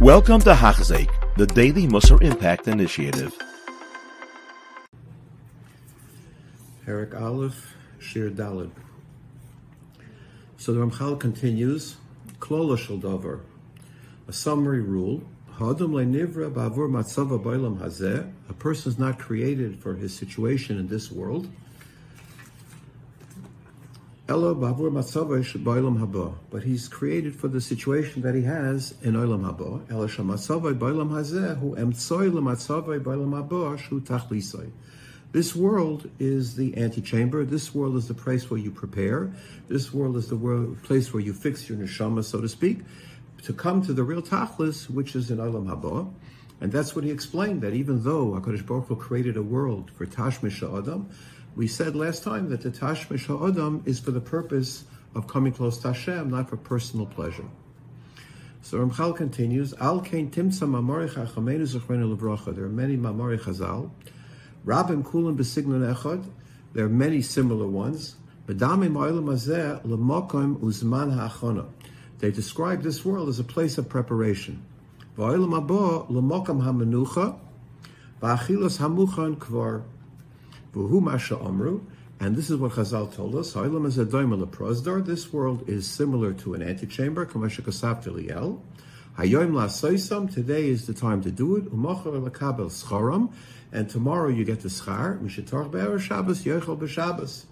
Welcome to Hachzik, the Daily Musar Impact Initiative. Eric Aleph, Shir Dalid. So the Ramchal continues, Klola Shel Davar, a summary rule. Ha'adam le'nivra ba'avur matzava ba'olam hazeh. A person is not created for his situation in this world. Elo ba'avur matzava ba'olam haba. But he's created for the situation that he has in olam haba. This world is the antechamber. This world is the place where you prepare. This world is the world, place where you fix your neshama, so to speak, to come to the real tachlis, which is in Olam Haba. And that's what he explained, that even though HaKadosh Baruch Hu created a world for Tashmish Adam, we said last time that the Tashmish Adam is for the purpose of coming close to Hashem, not for personal pleasure. So Ramchal continues, Al Kain Timsa Mamari Chachamenu Zechrenu Levracha. There are many Mamari Chazal. Rabim Kulim Besignon Echad. There are many similar ones. Bedame Ma'ilam Azeh Lemokim Uzman Ha'achona. They describe this world as a place of preparation. Va'ilam Abo Lemokam HaMenucha Va'achilos HaMuchan Kvar Amru. And this is what Chazal told us. Ha'ilam is a doim This world is similar to an antechamber. Hayoim La'soisam. Today is the time to do it. Umachar Lakabel Scharam. And tomorrow you get the schar. Mishatar Be'er Shabbos Yochel B'Shabbos.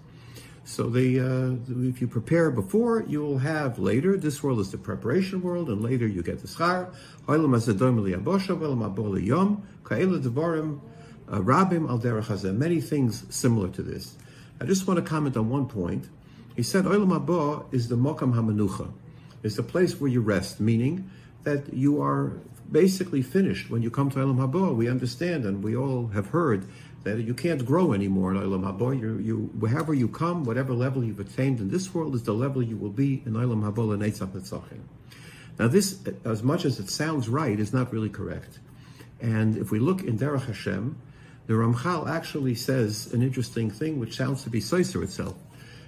So they, uh, if you prepare before, you will have later. This world is the preparation world, and later you get the schar. Uh, Rabim al Many things similar to this. I just want to comment on one point. He said, Olam Haba is the Mokam HaManucha. It's the place where you rest, meaning that you are basically finished. When you come to Olam Haba, we understand and we all have heard that you can't grow anymore in Olam Haba. You, you, wherever you come, whatever level you've attained in this world is the level you will be in Olam Haba and Netzach Now, this, as much as it sounds right, is not really correct. And if we look in Derech Hashem, the Ramchal actually says an interesting thing which sounds to be Soiser itself.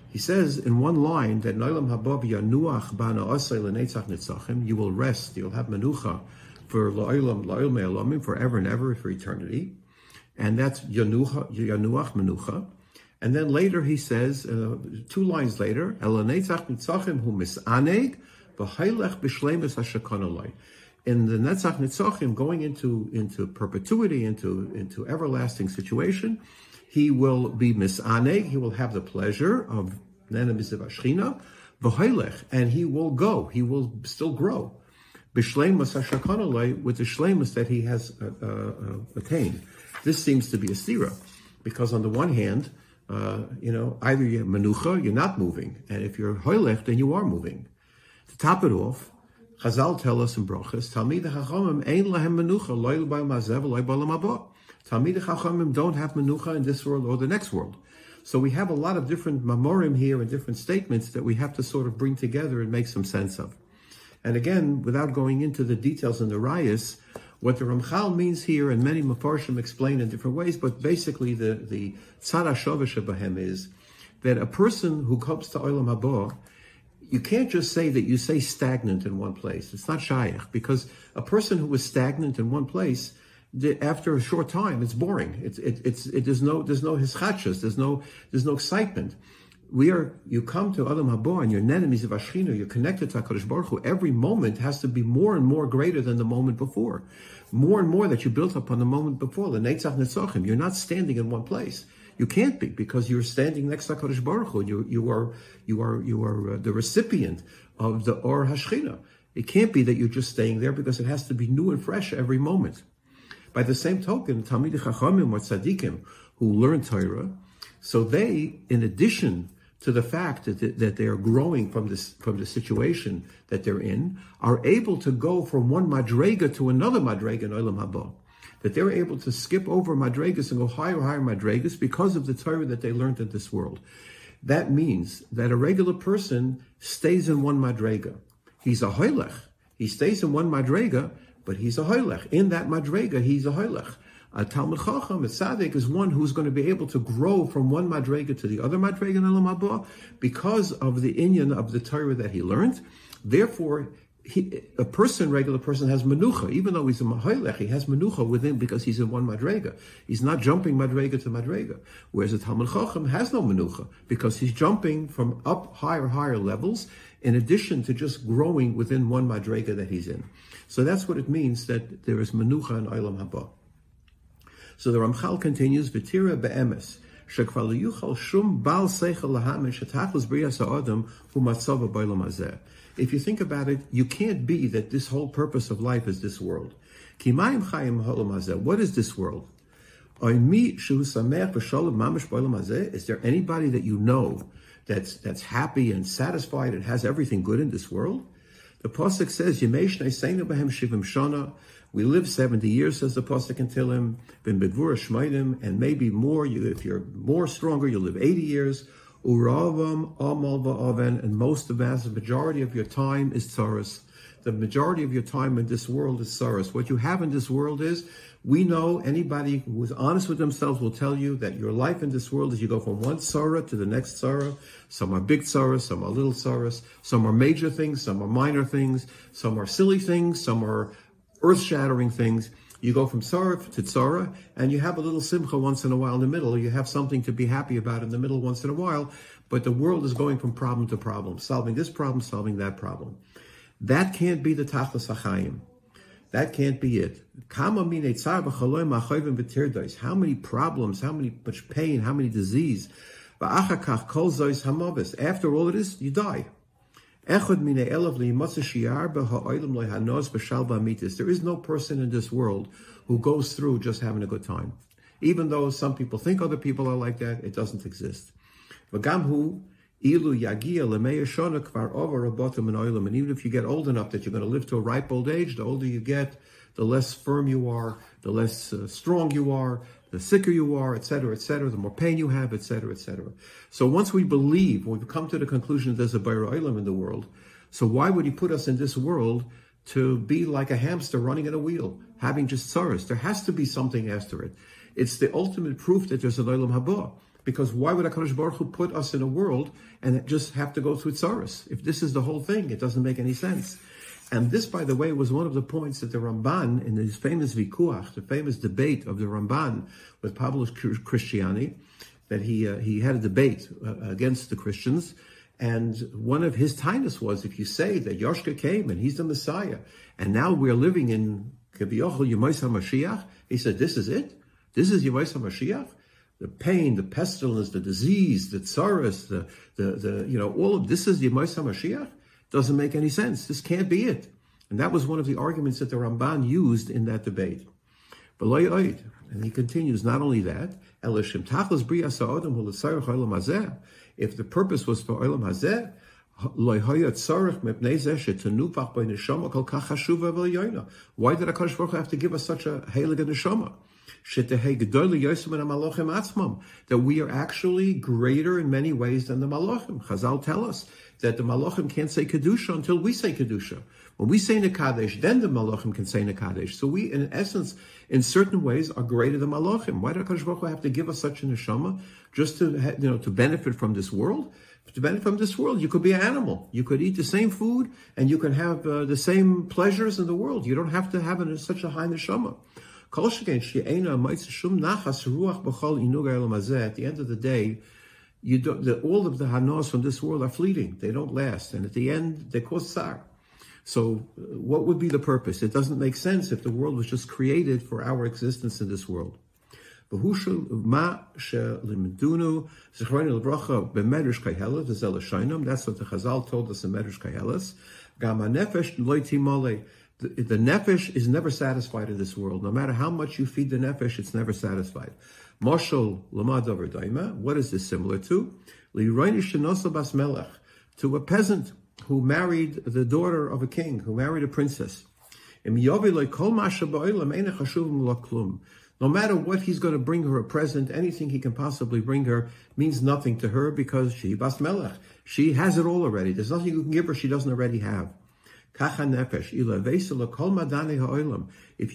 He says in one line that Noilam Habav Yanuach Bana Osay Lenetzach Nitzachim, you will rest, you'll have Menucha for La'ilam, La'il forever and ever, for eternity and that's Yanuach Menucha. And then later he says, uh, two lines later, Elanetzach Nitzachim hu misaneg v'haylech b'shleimus hashakonolai. In the Netzach Nitzachim, going into, into perpetuity, into, into everlasting situation, he will be misaneg, he will have the pleasure of Nenemiziv Ashchina, v'haylech, and he will go, he will still grow. B'shleimus hashakonolai, with the shleimus that he has uh, uh, attained. This seems to be a stira, because on the one hand, uh, you know, either you're menucha, you're not moving, and if you're hoylech, then you are moving. To top it off, Chazal tell us in brachas, Talmid Chachamim ein lahem menucha, loy l'bay mazev, loy b'olam haba. Talmid Chachamim don't have menucha in this world or the next world. So we have a lot of different mamorim here and different statements that we have to sort of bring together and make some sense of. And again, without going into the details in the rayas, what the Ramchal means here, and many Mefarshim explain in different ways, but basically the, the Tzara Shovish is that a person who comes to Olam Haba, you can't just say that you say stagnant in one place. It's not shaykh, because a person who is stagnant in one place, after a short time, it's boring. It's, it, it's, it, there's no, there's no hischachas, there's no, there's no excitement we are you come to Olam Haba and you're enemies of Ashchina, you're connected to HaKadosh Baruch Hu, every moment has to be more and more greater than the moment before. More and more that you built up on the moment before. The Netzach Netzachim, you're not standing in one place. You can't be because you're standing next to HaKadosh Baruch Hu. You, you are, you are, you are uh, the recipient of the Or Hashchina. It can't be that you're just staying there because it has to be new and fresh every moment. By the same token, Talmid Chachamim or Tzadikim who learn Torah, so they, in addition to the fact that, that they are growing from this from the situation that they're in, are able to go from one madrega to another madrega in Olam. That they're able to skip over madregas and go higher, higher madregas because of the Torah that they learned in this world. That means that a regular person stays in one madrega. He's a hoylech. He stays in one madrega, but he's a hoylech. In that madrega, he's a hoylech. A Talmud Chacham, a Tzaddik, is one who's going to be able to grow from one madrega to the other madrega in Elam because of the inyan of the Torah that he learned. Therefore, he, a person, regular person, has menucha. Even though he's a mahaylech, he has menucha within because he's in one madrega. He's not jumping madrega to madrega. Whereas a Talmud Chacham has no menucha because he's jumping from up higher, higher levels in addition to just growing within one madrega that he's in. So that's what it means that there is menucha in Olam Haba. So the Ramchal continues, V'tira be'emes. שכבר לא שום בעל שכל להאמין שתכלס בריאת האדם הוא מצב בעולם הזה. if you think about it, you can't be that this whole purpose of life is this world. What is this world? Is there anybody that you know that's that's happy and satisfied and has everything good in this world? The pasuk says, "Yemesh behem shivim shana." We live seventy years, says the pasuk in. Ben bedvura and maybe more. You, if you're more stronger, you'll live eighty years. Uravam amal va'aven, and most of the majority of your time is tsaras. The majority of your time in this world is tsaras. What you have in this world is, we know anybody who is honest with themselves will tell you that your life in this world is you go from one tsara to the next tsara. Some are big tsaras, some are little tsaras, some are major things, some are minor things, some are silly things, some are earth-shattering things. You go from Sarah to Tzara, and you have a little simcha once in a while in the middle. You have something to be happy about in the middle once in a while, but the world is going from problem to problem, solving this problem, solving that problem. That can't be the Tachlis HaChaim. That can't be it. How many problems, how many much pain, how many disease. After all it is, you die. There is no person in this world who goes through just having a good time. Even though some people think other people are like that, it doesn't exist. And even if you get old enough that you're going to live to a ripe old age, the older you get, the less firm you are, the less uh, strong you are, the sicker you are, etc., etc., the more pain you have, etc., etc. So once we believe, when we come to the conclusion that there's a Bayer Olam in the world, so why would he put us in this world to be like a hamster running in a wheel, having just tsaras? There has to be something after it. It's the ultimate proof that there's an Olam Haba. Because why would HaKadosh Baruch Hu put us in a world and just have to go through tsaras? If this is the whole thing, it doesn't make any sense. And this, by the way, was one of the points that the Ramban, in his famous Vikuach, the famous debate of the Ramban with Pablo Christiani, that he uh, he had a debate uh, against the Christians, and one of his tinus was if you say that Yoshka came and he's the Messiah, and now we're living in Kaviyachol Yemais HaMashiach, he said, this is it? This is Yemais HaMashiach? The pain, the pestilence, the disease, the tsaras, the, the, the, you know, all of this is Yemais HaMashiach? Doesn't make any sense. This can't be it. And that was one of the arguments that the Ramban used in that debate. And he continues, not only that, if the purpose was for Olam Hazeh, why did HaKadosh Baruch have to give us such a heilige neshama? That we are actually greater in many ways than the malachim. Chazal tell us that the malachim can't say kedusha until we say kedusha. When we say nekadesh, then the malachim can say nekadesh. So we, in essence, in certain ways, are greater than malachim. Why did Hakadosh Baruch have to give us such a neshama just to you know to benefit from this world? Benefit from this world, you could be an animal. You could eat the same food, and you can have uh, the same pleasures in the world. You don't have to have an, such a high neshama. At the end of the day, you don't, the, all of the hanos from this world are fleeting. They don't last. And at the end, they cause tsar. So uh, what would be the purpose? It doesn't make sense if the world was just created for our existence in this world. That's what the Chazal told us in Medrash Koheles. The, the nefesh is never satisfied in this world. No matter how much you feed the nefesh, it's never satisfied. Marshal Lamadavar Daima, what is this similar to? To a peasant who married the daughter of a king, who married a princess. No matter what he's going to bring her a present, anything he can possibly bring her means nothing to her because she bas melech. She has it all already. There's nothing you can give her she doesn't already have. If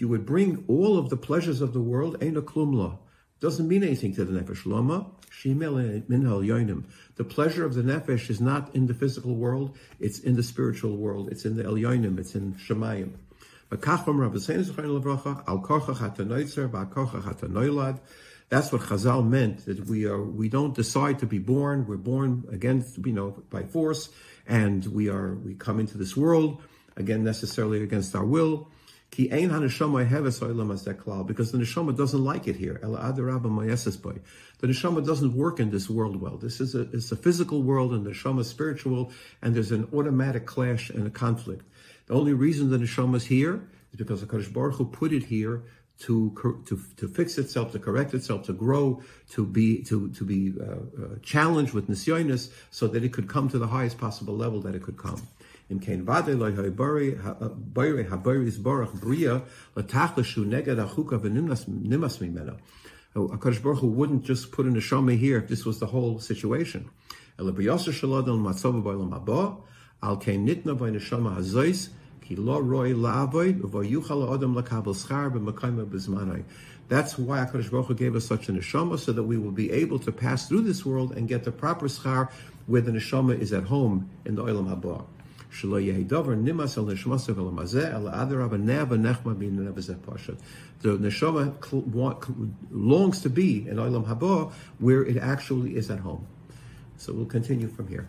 you would bring all of the pleasures of the world, doesn't mean anything to the nefesh. Lama, the pleasure of the nefesh is not in the physical world; it's in the spiritual world. It's in the elyonim. It's in shemayim. That's what Chazal meant that we are we don't decide to be born. We're born again, you know, by force, and we are we come into this world again necessarily against our will. Because the neshama doesn't like it here. The neshama doesn't work in this world well. This is a, it's a physical world and the neshama is spiritual, and there's an automatic clash and a conflict. The only reason the neshama is here is because the Kadosh Baruch Hu put it here to, to, to fix itself, to correct itself, to grow, to be to to be uh, uh, challenged with nisyonis, so that it could come to the highest possible level that it could come. In kain vade loy haybari habayri habayris barach bria latachlashu neged achuka v'nimnas nimas mimena. Hakadosh Baruch Hu wouldn't just put in a shama here if this was the whole situation. Al that's why HaKadosh Baruch Hu gave us such a neshama, so that we will be able to pass through this world and get the proper schar where the neshama is at home in the Olam Haba. The neshama longs to be in Olam Haba where it actually is at home. So we'll continue from here.